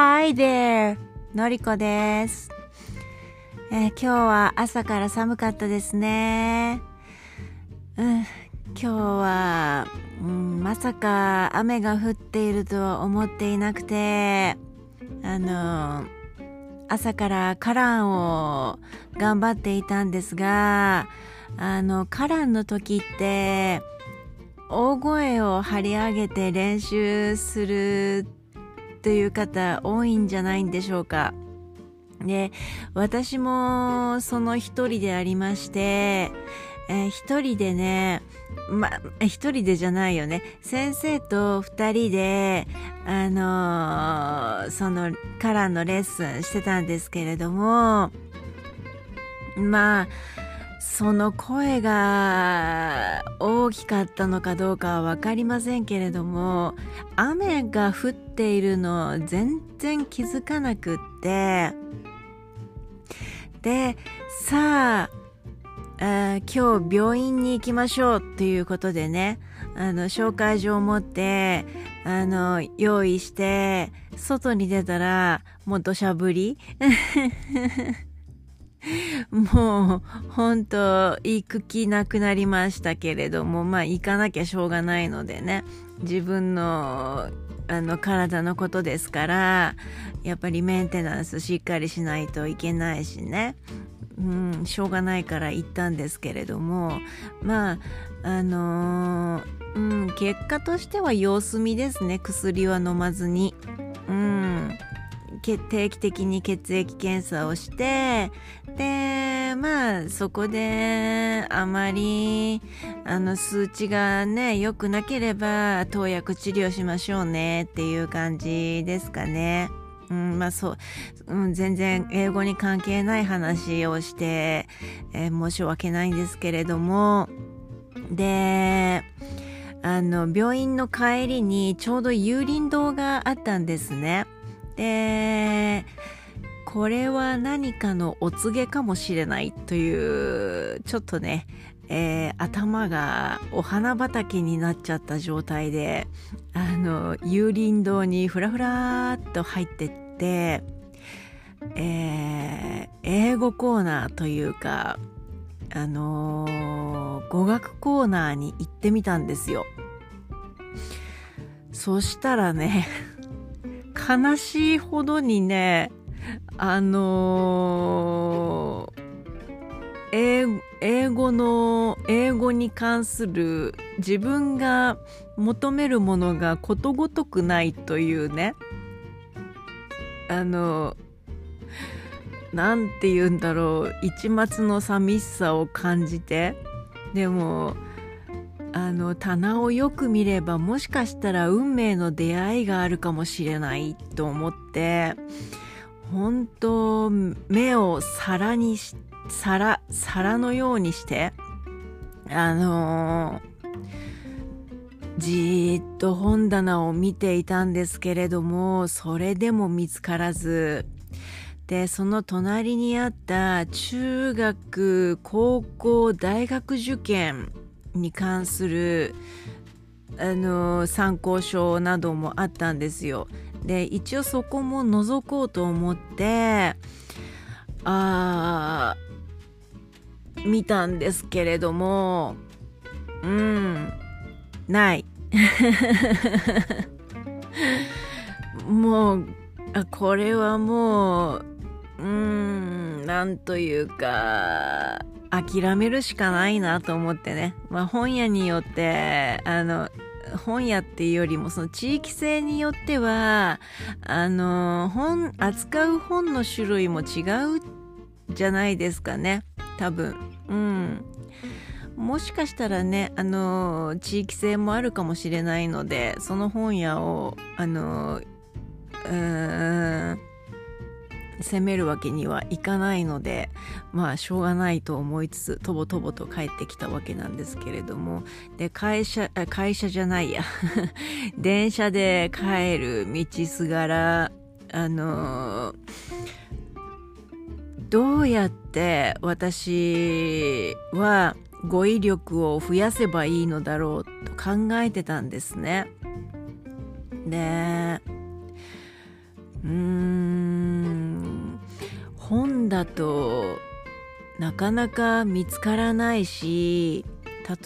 Hi there! のりこです、えー今日は朝から寒かったですね。うん、今日は、うん、まさか雨が降っているとは思っていなくて、あの、朝からカランを頑張っていたんですが、あの、カランの時って、大声を張り上げて練習するという方多いんじゃないんでしょうか。で、私もその一人でありまして、えー一人でね、ま、一人でじゃないよね。先生と二人で、あのーそのカラーのレッスンしてたんですけれども、まあ、その声が大きかったのかどうかはわかりませんけれども、雨が降っているの全然気づかなくって、で、さあ、あ今日病院に行きましょうっていうことでね、あの、紹介状を持って、あの、用意して、外に出たら、もう土砂降り。もう、本当行く気なくなりましたけれども、まあ、行かなきゃしょうがないのでね、自分の、あの、体のことですから、やっぱりメンテナンスしっかりしないといけないしね。うん、しょうがないから行ったんですけれども、まあ、あのーうん、結果としては様子見ですね。薬は飲まずに。定期的に血液検査をして、で、まあ、そこで、あまり、あの、数値がね、良くなければ、投薬治療しましょうね、っていう感じですかね。うん、まあそう、うん、全然英語に関係ない話をして、えー申し訳ないんですけれども、で、あの、病院の帰りにちょうど有林堂があったんですね。で、これは何かのお告げかもしれないという、ちょっとね、えー頭がお花畑になっちゃった状態で、あの、有林堂にふらふらっと入ってって、えー英語コーナーというか、あのー語学コーナーに行ってみたんですよ。そしたらね、悲しいほどにね、あのー英語の、英語に関する自分が求めるものがことごとくないというね、あの、なんて言うんだろう、一末の寂しさを感じて、でも、あの、棚をよく見ればもしかしたら運命の出会いがあるかもしれないと思って、本当目を皿にし、皿、皿のようにして、あのーじーっと本棚を見ていたんですけれども、それでも見つからず、で、その隣にあった中学、高校、大学受験に関する、あの、参考書などもあったんですよ。で、一応そこも覗こうと思って、あ、見たんですけれども、うん、ない。もう、あこれはもう、うーん、なんというか、諦めるしかないなと思ってね。まあ本屋によって、あの、本屋っていうよりもその地域性によっては、あの、本、扱う本の種類も違うじゃないですかね。多分。うん。もしかしたらね、あの、地域性もあるかもしれないので、その本屋を、あの、うん、責めるわけにはいかないので、まあ、しょうがないと思いつつ、とぼとぼと帰ってきたわけなんですけれども、で、会社、会社じゃないや、電車で帰る道すがら、あのどうやって私は語彙力を増やせばいいのだろうと考えてたんですね。で、うーん。本だとなかなか見つからないし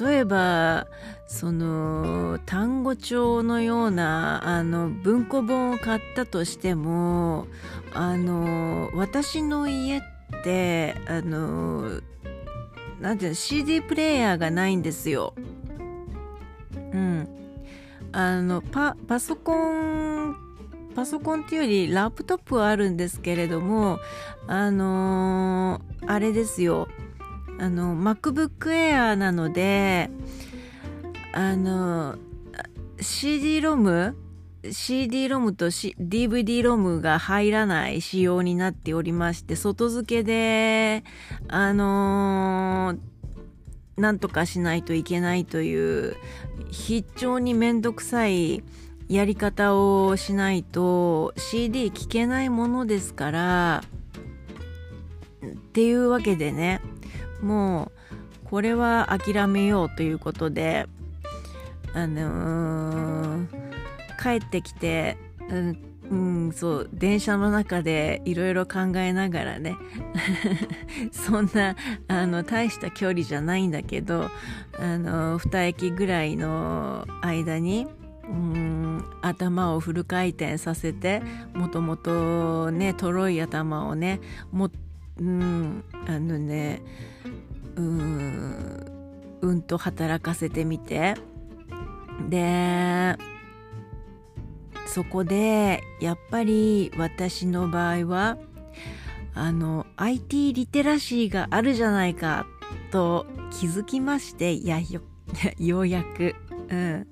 例えばその単語帳のようなあの文庫本を買ったとしてもあの私の家ってあのなんていうの CD プレーヤーがないんですよ。うん。あのパパソコンパソコンっていうよりラップトップはあるんですけれどもあのあれですよ。あの MacBook Air なのであの CD ロム CD ロムと、C、DVD ロムが入らない仕様になっておりまして外付けであのー、なんとかしないといけないという非常にめんどくさいやり方をしないと CD 聴けないものですからっていうわけでねもうこれは諦めようということであのー、帰ってきて、うん、うん、そう電車の中でいろいろ考えながらね そんなあの大した距離じゃないんだけどあの2駅ぐらいの間にうん頭をフル回転させてもともとねとろい頭をねもうんあのねうんうんと働かせてみてでそこでやっぱり私の場合はあの IT リテラシーがあるじゃないかと気づきましていやよようやく、うん、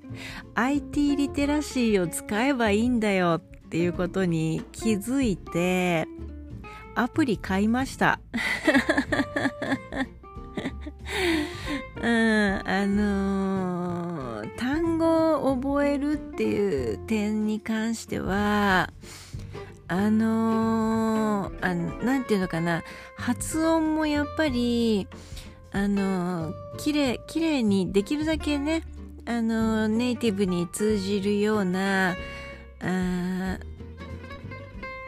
IT リテラシーを使えばいいんだよっていうことに気づいてアプリ買いました。うん、あのー、単語を覚えるっていう点に関してはあのー、あなんていうのかな。発音もやっぱりあのー、きれきれいにできるだけねあの、ネイティブに通じるようなあ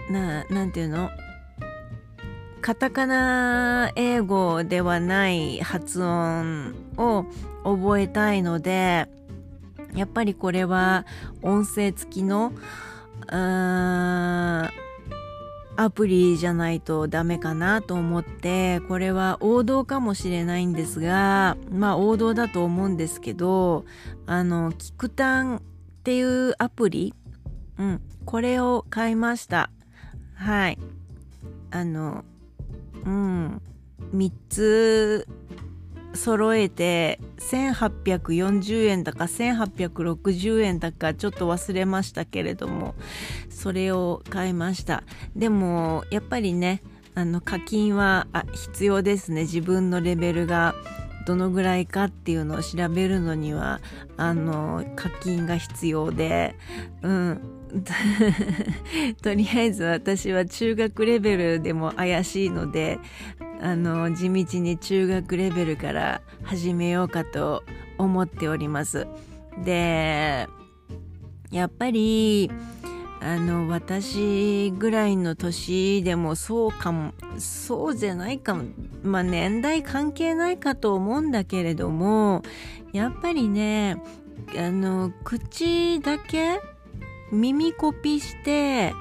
ななんていうの？カタカナ英語ではない発音を覚えたいので、やっぱりこれは音声付きのアプリじゃないとダメかなと思って、これは王道かもしれないんですが、まあ王道だと思うんですけど、あの、キクタンっていうアプリ、うん、これを買いました。はい。あの、うん、3つ揃えて1840円だか1860円だかちょっと忘れましたけれどもそれを買いました。でもやっぱりねあの課金はあ必要ですね。自分のレベルがどのぐらいかっていうのを調べるのにはあの課金が必要でうん。とりあえず私は中学レベルでも怪しいのであの地道に中学レベルから始めようかと思っております。でやっぱりあの私ぐらいの年でもそうかもそうじゃないかもまあ年代関係ないかと思うんだけれどもやっぱりねあの口だけ耳コピして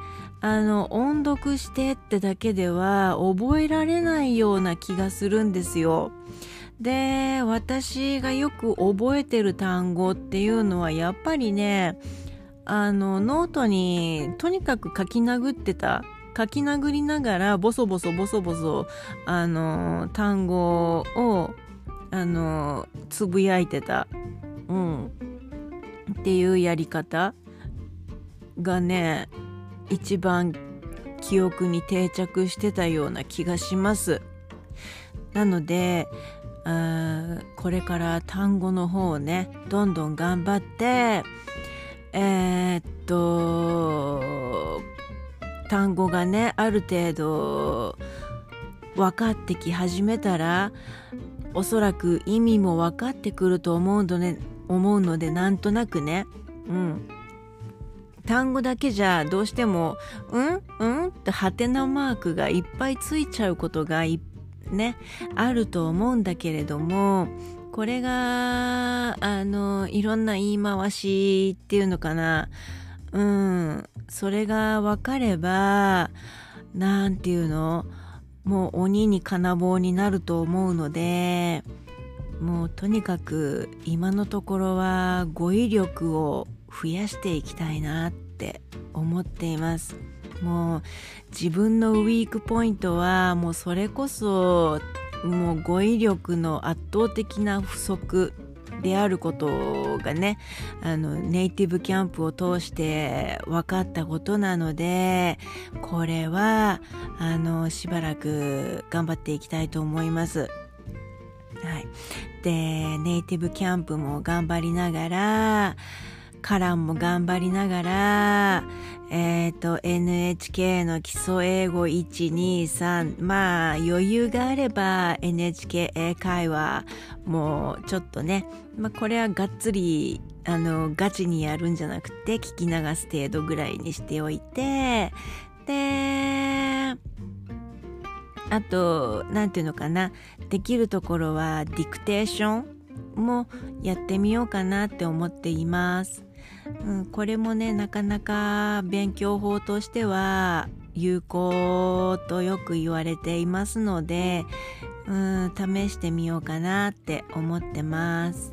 あの音読してってだけでは覚えられないような気がするんですよ。で私がよく覚えてる単語っていうのはやっぱりねあのノートにとにかく書き殴ってた書き殴りながらボソボソボソボソあの単語をあのつぶやいてた、うん、っていうやり方がね一番記憶に定着してたような気がします。なのであこれから単語の方をねどんどん頑張ってえー、っと単語がねある程度分かってき始めたらおそらく意味も分かってくると思うので思うのでなんとなくね。うん。単語だけじゃどうしても「うんうん?」ってハテナマークがいっぱいついちゃうことがねあると思うんだけれどもこれがあのいろんな言い回しっていうのかなうんそれが分かればなんていうの？もう鬼に金棒になると思うのでもうとにかく今のところは語彙力を増やしていきたいなって思っていますもう自分のウィークポイントはもうそれこそもう語彙力の圧倒的な不足であることがねあのネイティブキャンプを通して分かったことなのでこれはあのしばらく頑張っていきたいと思います。はい、でネイティブキャンプも頑張りながらカランも頑張りながら、えっ、ー、と、NHK の基礎英語123、まあ、余裕があれば NHK 英会話もうちょっとね、まあ、これはがっつり、あの、ガチにやるんじゃなくて、聞き流す程度ぐらいにしておいて、で、あと、なんていうのかな、できるところはディクテーションもやってみようかなって思っています。うん、これもねなかなか勉強法としては有効とよく言われていますので、うん、試してみようかなって思ってます。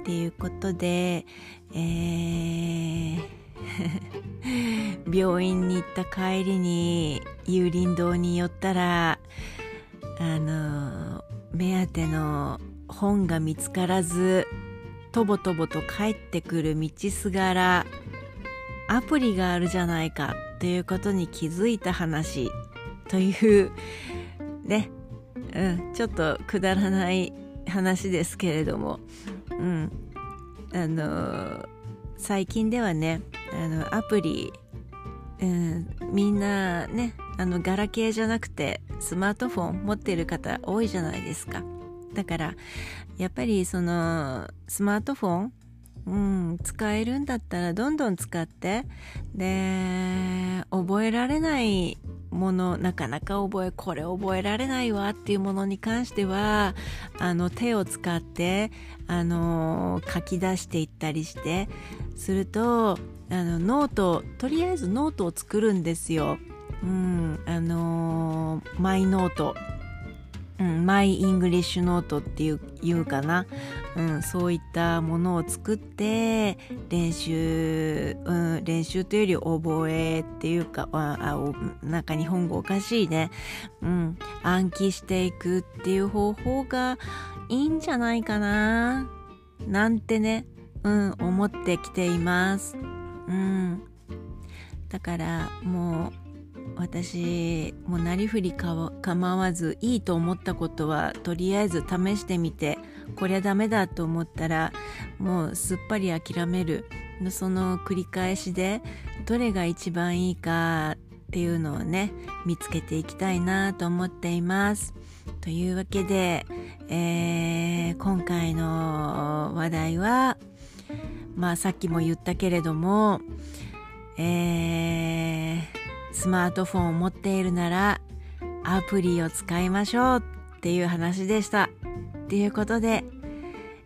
っていうことで、えー 病院に行った帰りに有林堂に寄ったらあの目当ての本が見つからずとぼとぼと帰ってくる道すがらアプリがあるじゃないかということに気づいた話。というね、うん、ちょっとくだらない話ですけれども、うん、あの最近ではねあのアプリ、うん、みんなねあのガラケーじゃなくてスマートフォン持ってる方多いじゃないですか。だからやっぱりそのスマートフォンうん、使えるんだったらどんどん使ってで覚えられないものなかなか覚えこれ覚えられないわっていうものに関してはあの手を使ってあの書き出していったりしてするとあのノートとりあえずノートを作るんですよ。うん、あのマイノートうん、 My English ノートっていういうかな、うん、そういったものを作って練習、うん、練習というより覚えっていうかああなんか日本語おかしいね、うん、暗記していくっていう方法がいいんじゃないかな。なんてね、うん、思ってきています。うん、だからもう私もうなりふり構わずいいと思ったことはとりあえず試してみてこりゃダメだと思ったらもうすっぱり諦めるその繰り返しでどれが一番いいかっていうのをね見つけていきたいなと思っています。というわけで、えー、今回の話題はまあさっきも言ったけれどもえースマートフォンを持っているならアプリを使いましょうっていう話でした。ということで、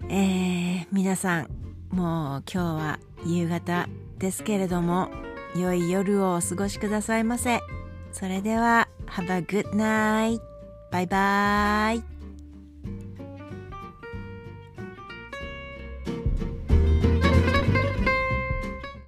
えー、皆さんもう今日は夕方ですけれども良い夜をお過ごしくださいませ。それでは Have a good night! バイバイ